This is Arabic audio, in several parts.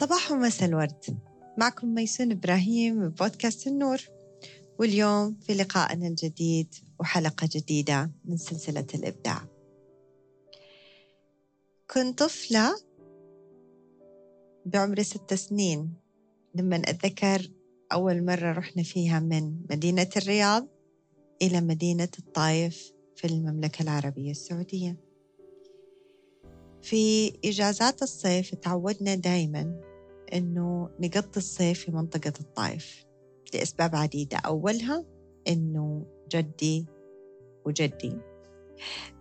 صباح ومساء الورد. معكم ميسون إبراهيم بودكاست النور. واليوم في لقائنا الجديد وحلقة جديدة من سلسلة الإبداع. كنت طفلة بعمر ست سنين. لما أتذكر أول مرة رحنا فيها من مدينة الرياض إلى مدينة الطايف في المملكة العربية السعودية. في إجازات الصيف تعودنا دايما إنه نقضي الصيف في منطقة الطائف. لأسباب عديدة. أولها إنه جدي وجدي.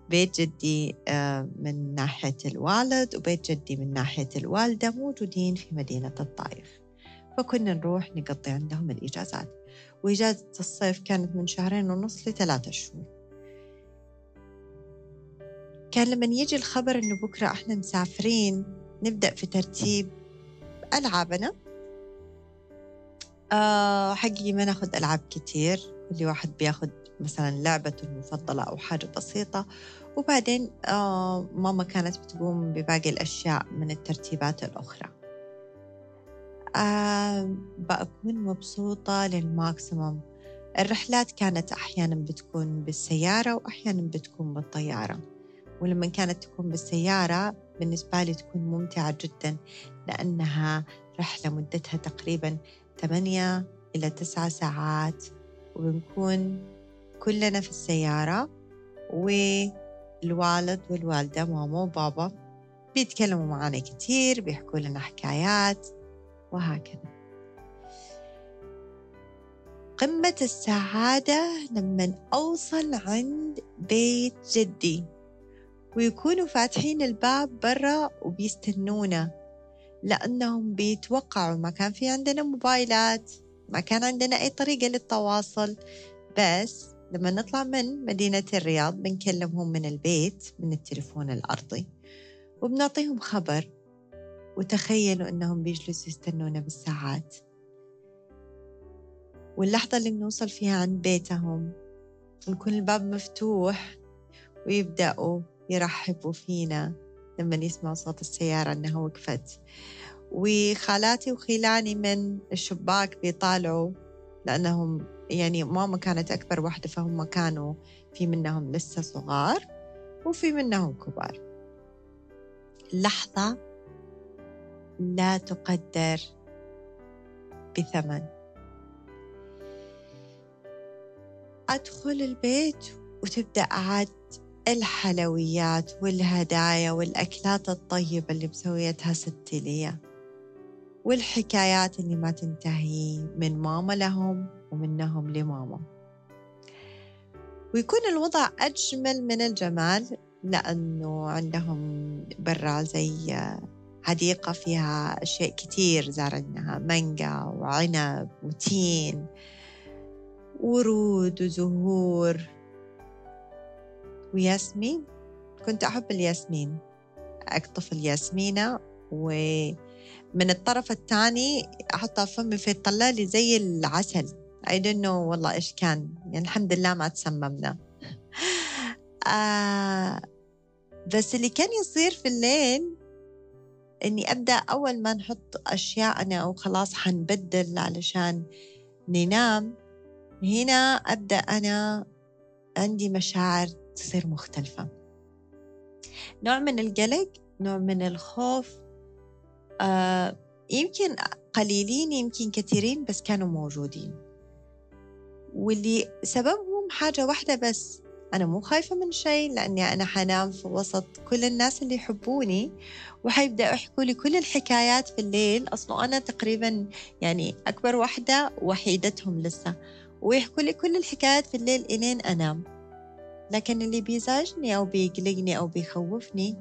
بيت جدي آه، من ناحية الوالد وبيت جدي من ناحية الوالدة موجودين في مدينة الطائف. فكنا نروح نقضي عندهم الإجازات. وإجازة الصيف كانت من شهرين ونص لثلاثة شهور. كان لما يجي الخبر إنه بكرة إحنا مسافرين نبدأ في ترتيب ألعابنا آه حقيقي ما ناخذ ألعاب كتير. كل واحد بياخذ مثلا لعبته المفضلة أو حاجة بسيطة. وبعدين آه ماما كانت بتقوم بباقي الأشياء من الترتيبات الأخرى. آه بكون مبسوطة للماكسيموم. الرحلات كانت أحيانا بتكون بالسيارة وأحيانا بتكون بالطيارة. ولما كانت تكون بالسيارة بالنسبة لي تكون ممتعة جدا لأنها رحلة مدتها تقريبا ثمانية إلى تسعة ساعات. وبنكون كلنا في السيارة والوالد والوالدة ماما وبابا بيتكلموا معنا كتير بيحكوا لنا حكايات وهكذا. قمة السعادة لما أوصل عند بيت جدي. ويكونوا فاتحين الباب برا وبيستنونا لأنهم بيتوقعوا ما كان في عندنا موبايلات ما كان عندنا أي طريقة للتواصل. بس لما نطلع من مدينة الرياض بنكلمهم من البيت من التليفون الأرضي وبنعطيهم خبر وتخيلوا أنهم بيجلسوا يستنونا بالساعات. واللحظة اللي بنوصل فيها عند بيتهم نكون الباب مفتوح ويبدأوا يرحبوا فينا لما يسمعوا صوت السيارة أنها وقفت. وخالاتي وخيلاني من الشباك بيطالعوا لأنهم يعني ماما كانت أكبر واحدة فهم كانوا في منهم لسه صغار وفي منهم كبار. لحظة لا تقدر بثمن. أدخل البيت وتبدأ عاد الحلويات والهدايا والأكلات الطيبة اللي مسويتها ستي لي والحكايات اللي ما تنتهي من ماما لهم ومنهم لماما. ويكون الوضع أجمل من الجمال لأنه عندهم برا زي حديقة فيها أشياء كتير زارناها مانجا وعنب وتين ورود وزهور وياسمين. كنت أحب الياسمين أقطف الياسمينة ومن الطرف الثاني أحطها في فمي فيطلع لي زي العسل. I don't know والله إيش كان يعني الحمد لله ما تسممنا آه بس اللي كان يصير في الليل إني أبدأ أول ما نحط أشياءنا أو خلاص حنبدل علشان ننام هنا أبدأ أنا عندي مشاعر تصير مختلفة. نوع من القلق نوع من الخوف آه يمكن قليلين يمكن كثيرين بس كانوا موجودين. واللي سببهم حاجة واحدة بس أنا مو خايفة من شيء لأني أنا حنام في وسط كل الناس اللي يحبوني وحيبدأوا يحكوا لي كل الحكايات في الليل. أصلا أنا تقريبا يعني أكبر واحدة وحيدتهم لسه ويحكوا لي كل الحكايات في الليل إلين أنام. لكن اللي بيزعجني أو بيقلقني أو بيخوفني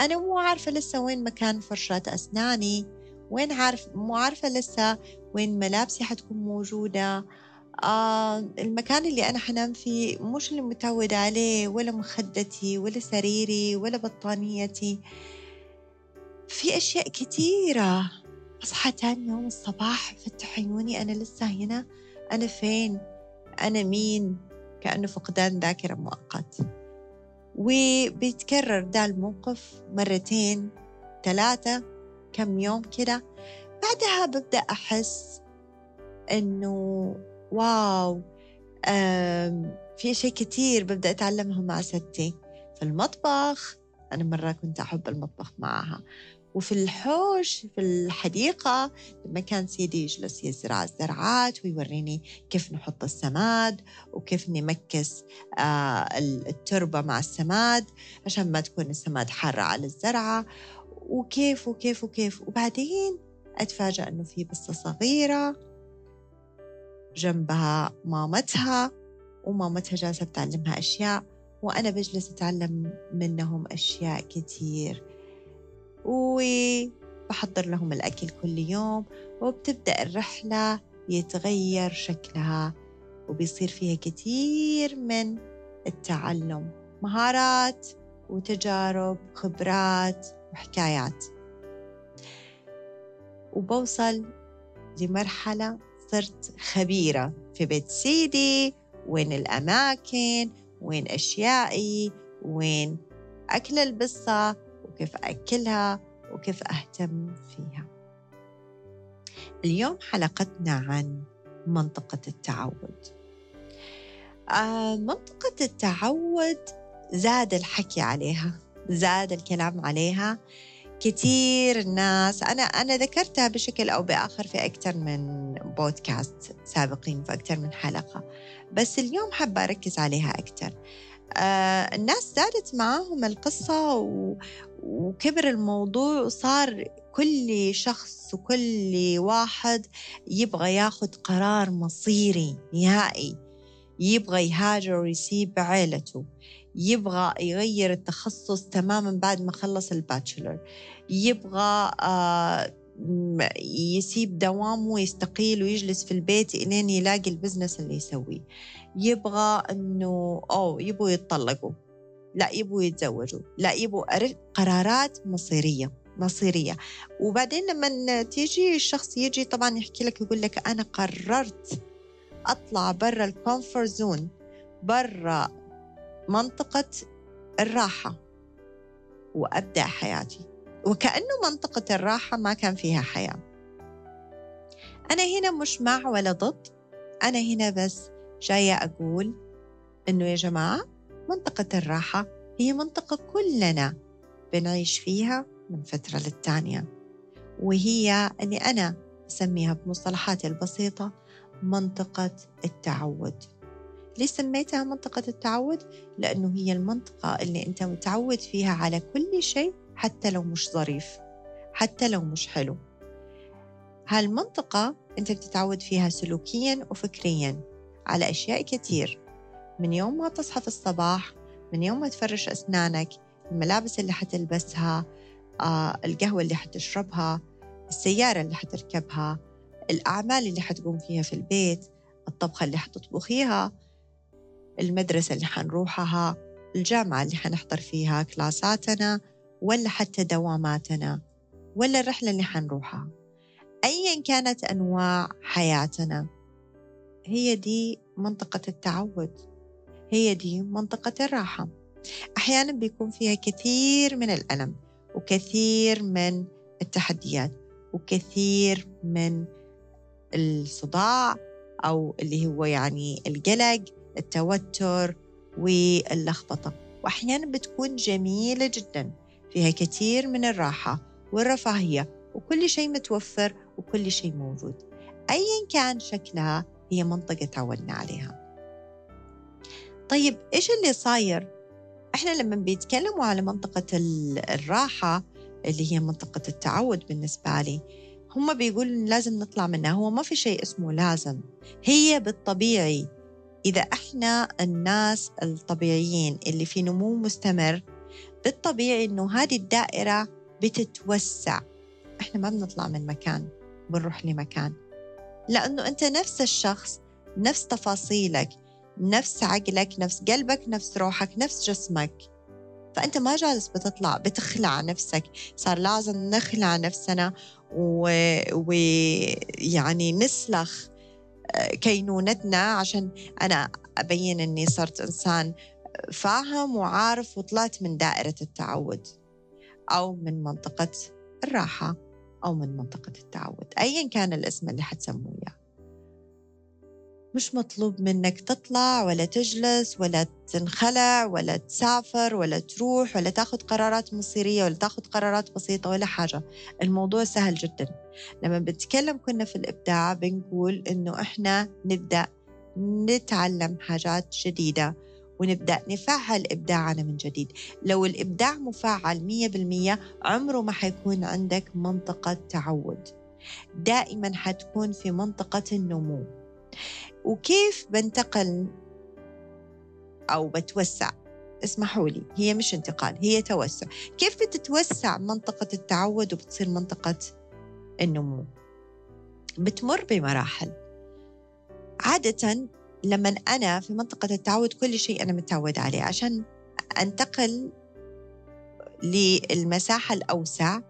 أنا مو عارفة لسه وين مكان فرشاة أسناني وين عارف مو عارفة لسه وين ملابسي حتكون موجودة. آه المكان اللي أنا حنام فيه مش اللي متعودة عليه ولا مخدتي ولا سريري ولا بطانيتي. في أشياء كثيرة أصحى تاني يوم الصباح فتح عيوني أنا لسه هنا؟ أنا فين؟ أنا مين؟ كأنه فقدان ذاكرة مؤقت. وبيتكرر ده الموقف مرتين ثلاثة كم يوم كده. بعدها ببدأ أحس إنه wow في أشياء كتير ببدأ أتعلمها مع ستي في المطبخ. أنا مرة كنت أحب المطبخ معها. وفي الحوش في الحديقة لما كان سيدي يجلس يزرع الزرعات ويوريني كيف نحط السماد وكيف ن mix آه، التربة مع السماد عشان ما تكون السماد حارة على الزرعة. وكيف وكيف وكيف. وبعدين أتفاجأ أنه في بصة صغيرة جنبها مامتها ومامتها جالسة بتعلمها أشياء وأنا بجلس أتعلم منهم أشياء كتير. وبحضر لهم الأكل كل يوم وبتبدأ الرحلة يتغير شكلها وبيصير فيها كثير من التعلم مهارات وتجارب خبرات وحكايات. وبوصل لمرحلة صرت خبيرة في بيت سيدي وين الأماكن وين أشيائي وين أكل البصة وكيف أكلها وكيف أهتم فيها. اليوم حلقتنا عن منطقة التعود. آه منطقة التعود زاد الحكي عليها زاد الكلام عليها. كثير ناس أنا أنا ذكرتها بشكل أو بآخر في أكثر من بودكاست سابقين في أكثر من حلقة. بس اليوم حابة أركز عليها أكثر. آه الناس زادت معاهم القصة و... وكبر الموضوع وصار كل شخص وكل واحد يبغى ياخذ قرار مصيري نهائي. يبغى يهاجر ويسيب عيلته. يبغى يغير التخصص تماما بعد ما خلص ال bachelor. يبغى آه يسيب دوامه ويستقيل ويجلس في البيت إلين يلاقي ال business اللي يسويه. يبغى إنه أو يبغوا يتطلقوا. لا يبغوا يتزوجوا لا يبغوا قرارات مصيرية مصيرية. وبعدين لما تيجي الشخص يجي طبعا يحكي لك يقول لك أنا قررت أطلع برا ال comfort zone برا منطقة الراحة وأبدأ حياتي. وكأنه منطقة الراحة ما كان فيها حياة. أنا هنا مش مع ولا ضد. أنا هنا بس جاية أقول إنه يا جماعة منطقة الراحة هي منطقة كلنا بنعيش فيها من فترة للتانية. وهي اللي أنا أسميها بمصطلحاتي البسيطة منطقة التعود. ليه سميتها منطقة التعود؟ لأنه هي المنطقة اللي أنت متعود فيها على كل شيء حتى لو مش ظريف حتى لو مش حلو. هالمنطقة أنت بتتعود فيها سلوكيا وفكريا على أشياء كتير. من يوم ما تصحى في الصباح من يوم ما تفرش أسنانك الملابس اللي حتلبسها آه، القهوة اللي حتشربها السيارة اللي حتركبها الأعمال اللي حتقوم فيها في البيت الطبخة اللي حتطبخيها المدرسة اللي حنروحها الجامعة اللي حنحضر فيها كلاساتنا ولا حتى دواماتنا ولا الرحلة اللي حنروحها. أيا كانت أنواع حياتنا هي دي منطقة التعود. هي دي منطقة الراحة. أحيانا بيكون فيها كثير من الألم وكثير من التحديات وكثير من الصداع أو اللي هو يعني القلق التوتر واللخبطة. وأحيانا بتكون جميلة جدا فيها كثير من الراحة والرفاهية وكل شيء متوفر وكل شيء موجود. أيا كان شكلها هي منطقة تعودنا عليها. طيب إيش اللي صاير؟ إحنا لما بيتكلموا على منطقة الراحة اللي هي منطقة التعود بالنسبة لي هم بيقولوا لازم نطلع منها. هو ما في شيء اسمه لازم. هي بالطبيعي إذا إحنا الناس الطبيعيين اللي في نمو مستمر بالطبيعي إنه هذه الدائرة بتتوسع. إحنا ما بنطلع من مكان بنروح لمكان. لأنه أنت نفس الشخص نفس تفاصيلك نفس عقلك نفس قلبك نفس روحك نفس جسمك. فأنت ما جالس بتطلع بتخلع نفسك. صار لازم نخلع نفسنا ويعني و... نسلخ آه، كينونتنا عشان أنا أبين أني صرت إنسان فاهم وعارف وطلعت من دائرة التعود أو من منطقة الراحة أو من منطقة التعود. أيا كان الاسم اللي حتسموه إياه. مش مطلوب منك تطلع ولا تجلس ولا تنخلع ولا تسافر ولا تروح ولا تاخذ قرارات مصيرية ولا تاخذ قرارات بسيطة ولا حاجة. الموضوع سهل جدا. لما بنتكلم كنا في الإبداع بنقول إنه إحنا نبدأ نتعلم حاجات جديدة ونبدأ نفعل إبداعنا من جديد. لو الإبداع مفعل مية بالمية عمره ما حيكون عندك منطقة تعود. دائما حتكون في منطقة النمو. وكيف بنتقل أو بتوسع؟ اسمحوا لي هي مش انتقال هي توسع. كيف بتتوسع منطقة التعود وبتصير منطقة النمو؟ بتمر بمراحل. عادة لما أنا في منطقة التعود كل شيء أنا متعود عليه. عشان أنتقل للمساحة الأوسع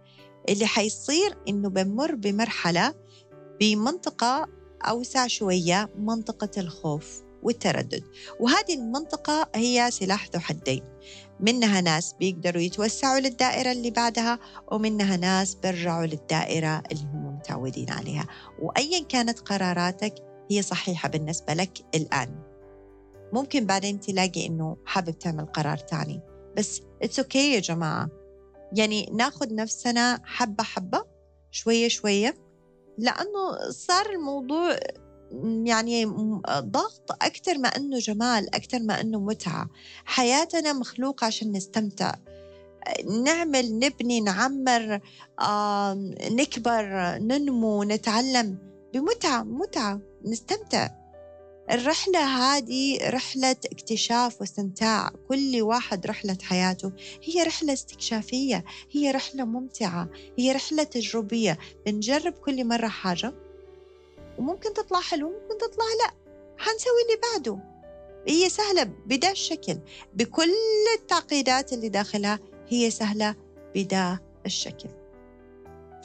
اللي حيصير إنه بمر بمرحلة بمنطقة أوسع شوية منطقة الخوف والتردد. وهذه المنطقة هي سلاح ذو حدين. منها ناس بيقدروا يتوسعوا للدائرة اللي بعدها ومنها ناس بيرجعوا للدائرة اللي هم متعودين عليها. وأيا كانت قراراتك هي صحيحة بالنسبة لك الآن. ممكن بعدين تلاقي إنه حابب تعمل قرار تاني. بس it's okay okay يا جماعة. يعني ناخذ نفسنا حبة حبة شوية شوية لأنه صار الموضوع يعني ضغط أكثر ما أنه جمال أكثر ما أنه متعة. حياتنا مخلوقة عشان نستمتع. نعمل نبني نعمر نكبر ننمو نتعلم. بمتعة متعة. نستمتع. الرحلة هذه رحلة اكتشاف واستمتاع. كل واحد رحلة حياته. هي رحلة استكشافية. هي رحلة ممتعة. هي رحلة تجربية. بنجرب كل مرة حاجة. وممكن تطلع حلو ممكن تطلع لا. حنسوي اللي بعده. هي سهلة بدا الشكل. بكل التعقيدات اللي داخلها هي سهلة بدا الشكل.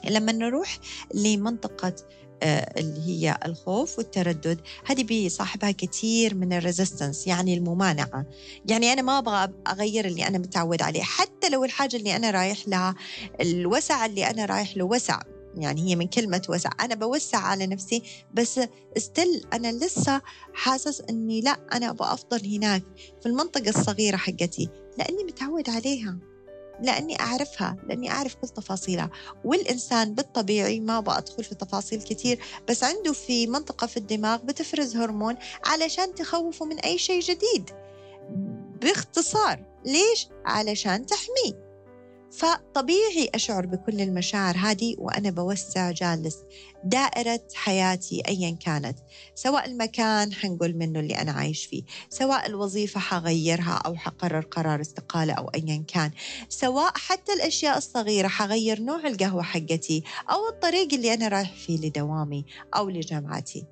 لما نروح لمنطقة اللي هي الخوف والتردد. هذه بيصاحبها كثير من الريزيستنس يعني الممانعة. يعني أنا ما أبغى أغير اللي أنا متعود عليه. حتى لو الحاجة اللي أنا رايح لها الوسع اللي أنا رايح له وسع. يعني هي من كلمة وسع. أنا بوسع على نفسي بس استل أنا لسه حاسس أني لا أنا أبغى أفضل هناك في المنطقة الصغيرة حقتي. لأني متعود عليها. لأني أعرفها لأني أعرف كل تفاصيلها. والإنسان بالطبيعي ما أبغى أدخل في تفاصيل كثير بس عنده في منطقة في الدماغ بتفرز هرمون علشان تخوفه من أي شيء جديد. باختصار ليش؟ علشان تحميه. فطبيعي أشعر بكل المشاعر هذه وأنا بوسع جالس دائرة حياتي أيا كانت سواء المكان حنقول منه اللي أنا عايش فيه سواء الوظيفة حغيرها أو حقرر قرار استقالة أو أيا كان سواء حتى الأشياء الصغيرة حغير نوع القهوة حقتي أو الطريق اللي أنا رايح فيه لدوامي أو لجامعتي.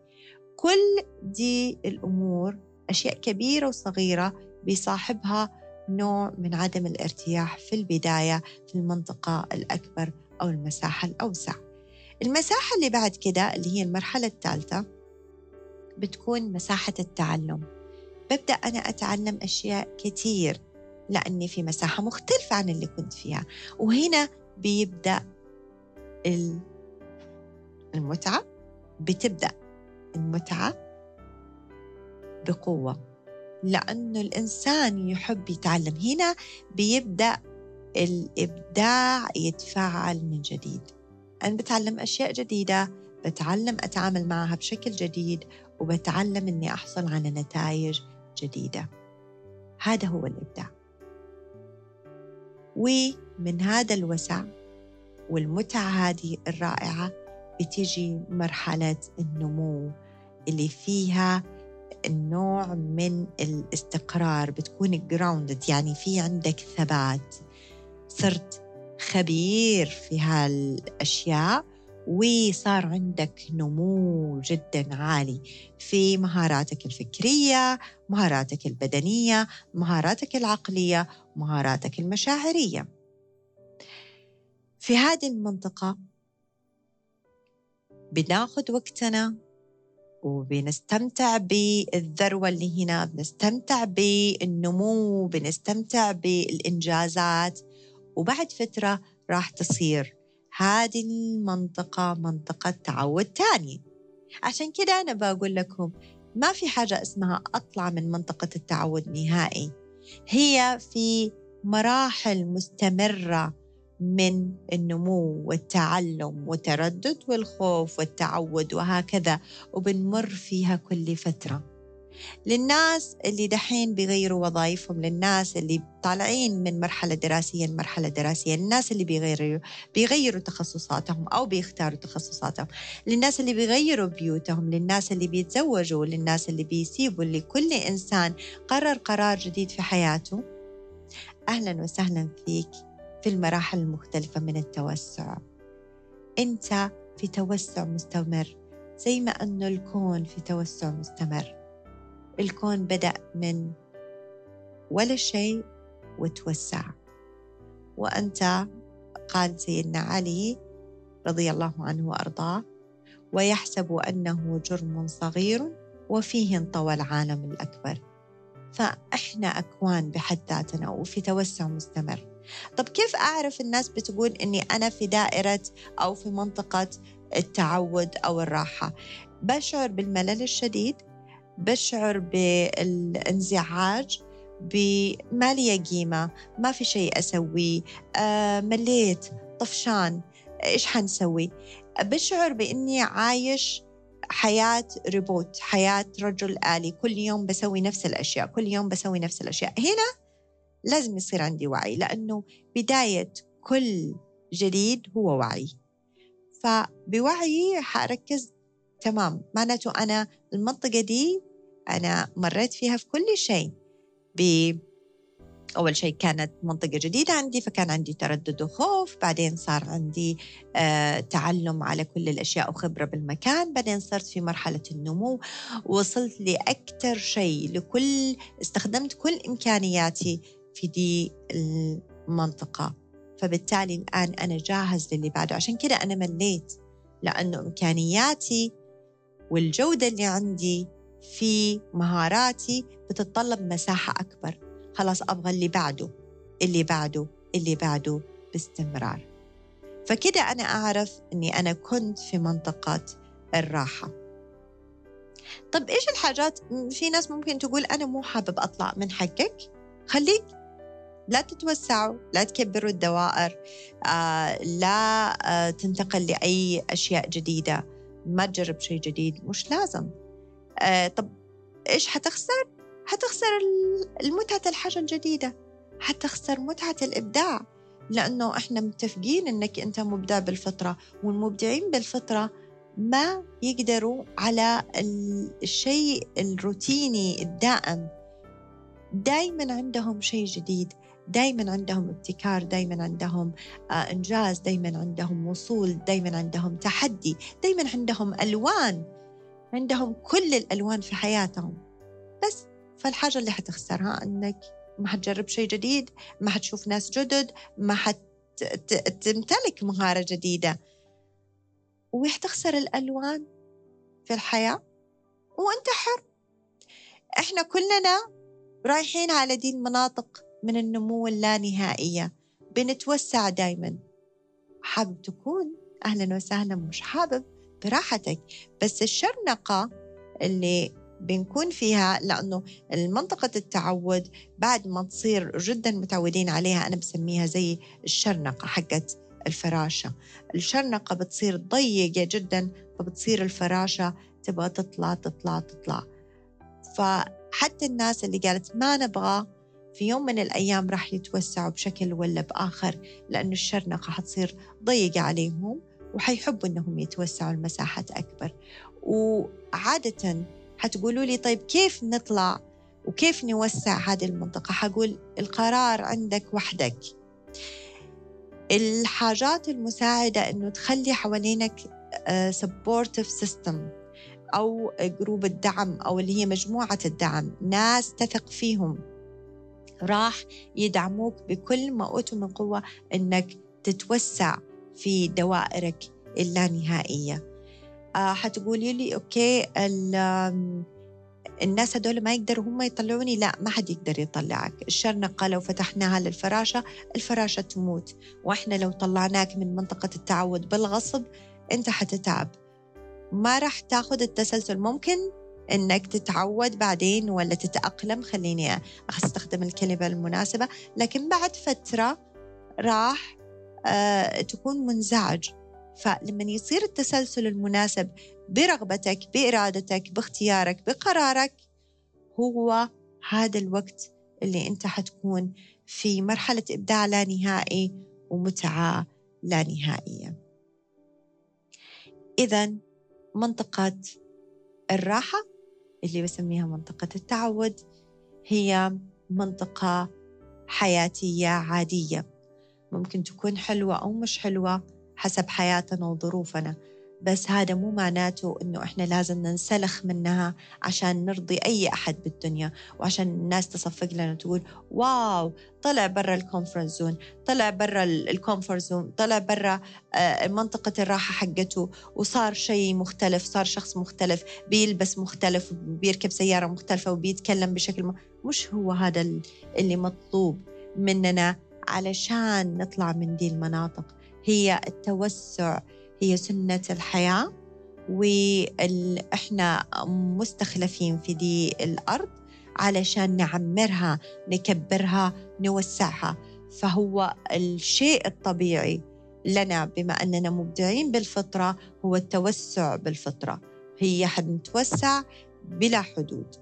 كل دي الأمور أشياء كبيرة وصغيرة بيصاحبها نوع من عدم الارتياح في البداية في المنطقة الأكبر أو المساحة الأوسع. المساحة اللي بعد كده اللي هي المرحلة الثالثة بتكون مساحة التعلم. ببدأ أنا أتعلم أشياء كثير لأني في مساحة مختلفة عن اللي كنت فيها. وهنا بيبدأ المتعة بتبدأ المتعة بقوة. لأنه الإنسان يحب يتعلم. هنا بيبدأ الإبداع يتفاعل من جديد. أنا بتعلم أشياء جديدة بتعلم أتعامل معها بشكل جديد وبتعلم أني أحصل على نتائج جديدة. هذا هو الإبداع. ومن هذا الوسع والمتعة هذه الرائعة بتيجي مرحلة النمو اللي فيها النوع من الاستقرار بتكون جراوندد يعني في عندك ثبات. صرت خبير في هالأشياء وصار عندك نمو جدا عالي في مهاراتك الفكرية مهاراتك البدنية مهاراتك العقلية مهاراتك المشاعرية. في هذه المنطقة بناخذ وقتنا وبنستمتع بالذروة اللي هنا بنستمتع بالنمو بنستمتع بالإنجازات. وبعد فترة راح تصير هذه المنطقة منطقة تعود تاني. عشان كده أنا بقول لكم ما في حاجة اسمها أطلع من منطقة التعود نهائي. هي في مراحل مستمرة من النمو والتعلم والتردد والخوف والتعود وهكذا وبنمر فيها كل فترة. للناس اللي دحين بيغيروا وظائفهم للناس اللي طالعين من مرحلة دراسية لمرحلة دراسية للناس اللي بيغيروا بيغيروا تخصصاتهم أو بيختاروا تخصصاتهم. للناس اللي بيغيروا بيوتهم للناس اللي بيتزوجوا للناس اللي بيسيبوا لكل إنسان قرر قرار جديد في حياته. أهلا وسهلا فيك. في المراحل المختلفة من التوسع. أنت في توسع مستمر زي ما أنه الكون في توسع مستمر. الكون بدأ من ولا شيء وتوسع. وأنت قال سيدنا علي رضي الله عنه وأرضاه ويحسب أنه جرم صغير وفيه انطوى العالم الأكبر. فإحنا أكوان بحد ذاتنا وفي توسع مستمر. طب كيف أعرف الناس بتقول أني أنا في دائرة أو في منطقة التعود أو الراحة؟ بشعر بالملل الشديد بشعر بالانزعاج بما لي قيمة ما في شيء أسويه آه مليت طفشان إيش حنسوي؟ بشعر بإني عايش حياة ريبوت حياة رجل آلي كل يوم بسوي نفس الأشياء كل يوم بسوي نفس الأشياء. هنا لازم يصير عندي وعي لأنه بداية كل جديد هو وعي. فبوعي حركز تمام معناته أنا المنطقة دي أنا مريت فيها في كل شيء. ب أول شيء كانت منطقة جديدة عندي فكان عندي تردد وخوف بعدين صار عندي آه تعلم على كل الأشياء وخبرة بالمكان بعدين صرت في مرحلة النمو. وصلت لأكثر شيء لكل استخدمت كل إمكانياتي في دي المنطقة. فبالتالي الآن أنا جاهز للي بعده. عشان كده أنا مليت لأنه إمكانياتي والجودة اللي عندي في مهاراتي بتتطلب مساحة أكبر. خلاص أبغى اللي بعده اللي بعده اللي بعده باستمرار. فكده أنا أعرف أني أنا كنت في منطقة الراحة. طب إيش الحاجات؟ في ناس ممكن تقول أنا مو حابب أطلع من حقك. خليك لا تتوسعوا لا تكبروا الدوائر آه لا آه تنتقل لأي أشياء جديدة. ما تجرب شيء جديد مش لازم. آه طب إيش حتخسر؟ حتخسر المتعة الحاجة الجديدة. حتخسر متعة الإبداع. لأنه إحنا متفقين إنك أنت مبدع بالفطرة والمبدعين بالفطرة ما يقدروا على الشيء الروتيني الدائم. دايما عندهم شيء جديد. دايما عندهم ابتكار دايما عندهم آه، إنجاز دايما عندهم وصول دايما عندهم تحدي دايما عندهم ألوان. عندهم كل الألوان في حياتهم. بس فالحاجة اللي حتخسرها إنك ما حتجرب شيء جديد ما حتشوف ناس جدد ما حتمتلك مهارة جديدة. وحتخسر الألوان في الحياة وأنت حر. إحنا كلنا رايحين على دي المناطق من النمو اللانهائية. بنتوسع دايما. حابب تكون أهلا وسهلا مش حابب براحتك. بس الشرنقة اللي بنكون فيها لأنه المنطقة التعود بعد ما تصير جدا متعودين عليها أنا بسميها زي الشرنقة حقت الفراشة. الشرنقة بتصير ضيقة جدا فبتصير الفراشة تبغى تطلع تطلع تطلع. فحتى الناس اللي قالت ما نبغى في يوم من الأيام راح يتوسعوا بشكل ولا بآخر لأنه الشرنقة حتصير ضيقة عليهم وحيحبوا أنهم يتوسعوا المساحات أكبر. وعادة حتقولوا لي طيب كيف نطلع وكيف نوسع هذه المنطقة؟ حقول لك القرار عندك وحدك. الحاجات المساعدة أنه تخلي حوالينك supportive آه، system أو group الدعم أو اللي هي مجموعة الدعم ناس تثق فيهم. راح يدعموك بكل ما أوتوا من قوة أنك تتوسع في دوائرك اللانهائية. آه حتقولي لي أوكي الناس هدول ما يقدروا هم يطلعوني؟ لا ما حد يقدر يطلعك. الشرنقة لو فتحناها للفراشة الفراشة تموت. وإحنا لو طلعناك من منطقة التعود بالغصب أنت حتتعب. ما راح تاخذ التسلسل. ممكن؟ إنك تتعود بعدين ولا تتأقلم خليني أستخدم الكلمة المناسبة. لكن بعد فترة راح آه تكون منزعج. فلما يصير التسلسل المناسب برغبتك بإرادتك باختيارك بقرارك هو هذا الوقت اللي أنت حتكون في مرحلة إبداع لا نهائي ومتعة لا نهائية. اذا منطقة الراحة اللي بسميها منطقة التعود هي منطقة حياتية عادية. ممكن تكون حلوة أو مش حلوة حسب حياتنا وظروفنا. بس هذا مو معناته إنه إحنا لازم ننسلخ منها عشان نرضي أي أحد بالدنيا وعشان الناس تصفق لنا تقول wow طلع برا ال comfort zone طلع برا الكونفرت زون طلع برا آه، منطقة الراحة حقته وصار شيء مختلف صار شخص مختلف بيلبس مختلف وبيركب سيارة مختلفة وبيتكلم بشكل م... مش هو هذا اللي مطلوب مننا علشان نطلع من دي المناطق. هي التوسع هي سنة الحياة وإحنا مستخلفين في دي الأرض علشان نعمرها نكبرها نوسعها. فهو الشيء الطبيعي لنا بما أننا مبدعين بالفطرة هو التوسع بالفطرة. هي حنتوسع بلا حدود.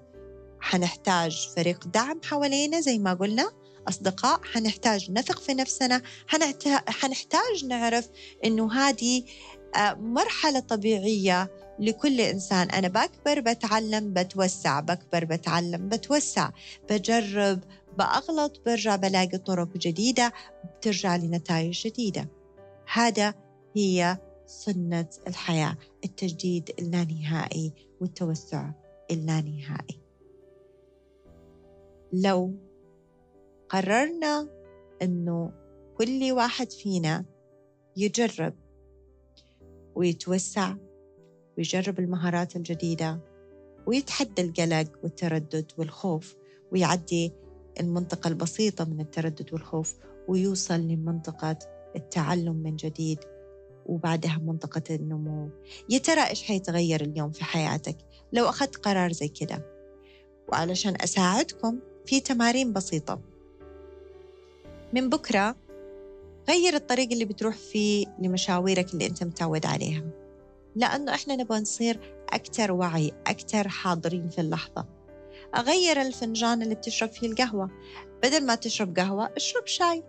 حنحتاج فريق دعم حوالينا زي ما قلنا. أصدقاء حنحتاج نثق في نفسنا حنحتاج نعرف إنه هذه آه، مرحلة طبيعية لكل إنسان. أنا بكبر بتعلم بتوسع بكبر بتعلم بتوسع بجرب بأغلط برجع بلاقي طرق جديدة بترجع لي نتائج جديدة. هذا هي سنة الحياة التجديد اللانهائي والتوسع اللانهائي. لو قررنا أنه كل واحد فينا يجرب ويتوسع ويجرب المهارات الجديدة ويتحدى القلق والتردد والخوف ويعدي المنطقة البسيطة من التردد والخوف ويوصل لمنطقة التعلم من جديد وبعدها منطقة النمو. يا ترى إيش حيتغير اليوم في حياتك؟ لو أخذت قرار زي كده. وعلشان أساعدكم في تمارين بسيطة. من بكرة غير الطريق اللي بتروح فيه لمشاويرك اللي أنت متعود عليها. لأنه إحنا نبغى نصير أكثر وعي أكثر حاضرين في اللحظة. أغير الفنجان اللي بتشرب فيه القهوة. بدل ما تشرب قهوة اشرب شاي.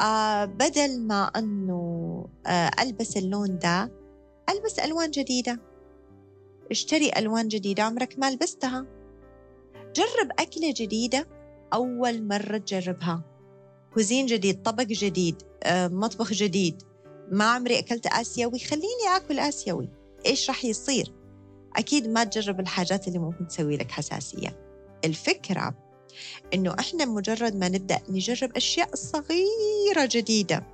آه بدل ما أنه آه ألبس اللون ده ألبس ألوان جديدة. اشتري ألوان جديدة عمرك ما لبستها. جرب أكلة جديدة أول مرة تجربها. كوزين جديد طبق جديد آه، مطبخ جديد. ما عمري أكلت آسيوي. خليني أكل آسيوي. إيش راح يصير؟ أكيد ما تجرب الحاجات اللي ممكن تسوي لك حساسية. الفكرة إنه إحنا مجرد ما نبدأ نجرب أشياء صغيرة جديدة.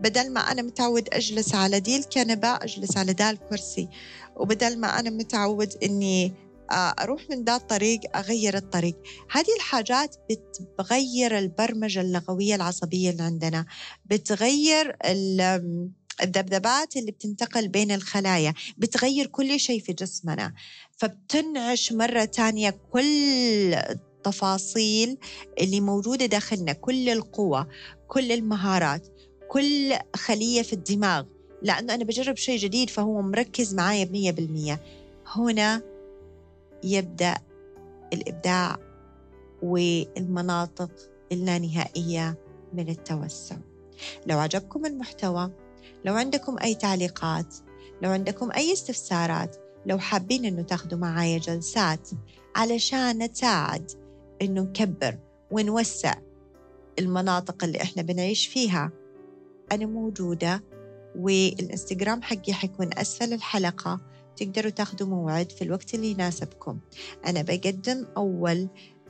بدل ما أنا متعود أجلس على دي الكنبة أجلس على دا الكرسي وبدل ما أنا متعود إني آه، أروح من ذا الطريق أغير الطريق. هذه الحاجات بتغير البرمجة اللغوية العصبية اللي عندنا. بتغير الذبذبات اللي بتنتقل بين الخلايا. بتغير كل شيء في جسمنا. فبتنعش مرة تانية كل التفاصيل اللي موجودة داخلنا كل القوة كل المهارات كل خلية في الدماغ. لأنه أنا بجرب شيء جديد فهو مركز معايا بمية بالمية. هنا يبدأ الإبداع والمناطق اللانهائية من التوسع لو عجبكم المحتوى لو عندكم أي تعليقات لو عندكم أي استفسارات لو حابين أنه تاخذوا معايا جلسات علشان نساعد أنه نكبر ونوسع المناطق اللي إحنا بنعيش فيها أنا موجودة والإنستغرام حقي حيكون أسفل الحلقة. تقدروا تاخذوا موعد في الوقت اللي يناسبكم. أنا بقدم أول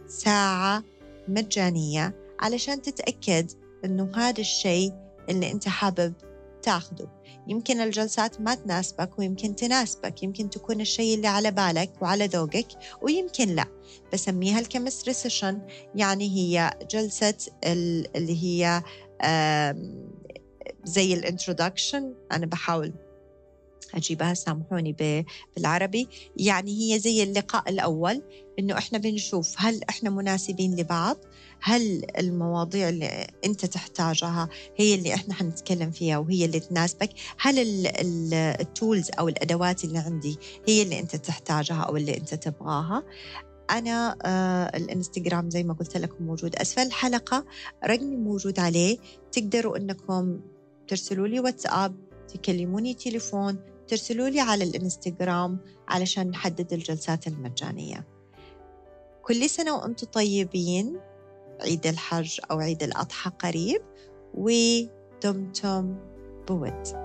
ساعة مجانية علشان تتأكد أنه هذا الشيء اللي أنت حابب تاخده. يمكن الجلسات ما تناسبك ويمكن تناسبك. يمكن تكون الشيء اللي على بالك وعلى ذوقك ويمكن لا. بسميها ال chemistry session يعني هي جلسة اللي هي زي ال introduction أنا بحاول أجيبها سامحوني بالعربي. يعني هي زي اللقاء الأول إنه إحنا بنشوف هل إحنا مناسبين لبعض؟ هل المواضيع اللي أنت تحتاجها هي اللي إحنا حنتكلم فيها وهي اللي تناسبك؟ هل التولز أو الأدوات اللي عندي هي اللي أنت تحتاجها أو اللي أنت تبغاها؟ أنا آه الإنستغرام زي ما قلت لكم موجود أسفل الحلقة رقمي موجود عليه. تقدروا أنكم ترسلوا لي واتساب تكلموني تليفون ترسلوا لي على الإنستغرام علشان نحدد الجلسات المجانية. كل سنة وأنتم طيبين. عيد الحج أو عيد الأضحى قريب. ودمتم بود.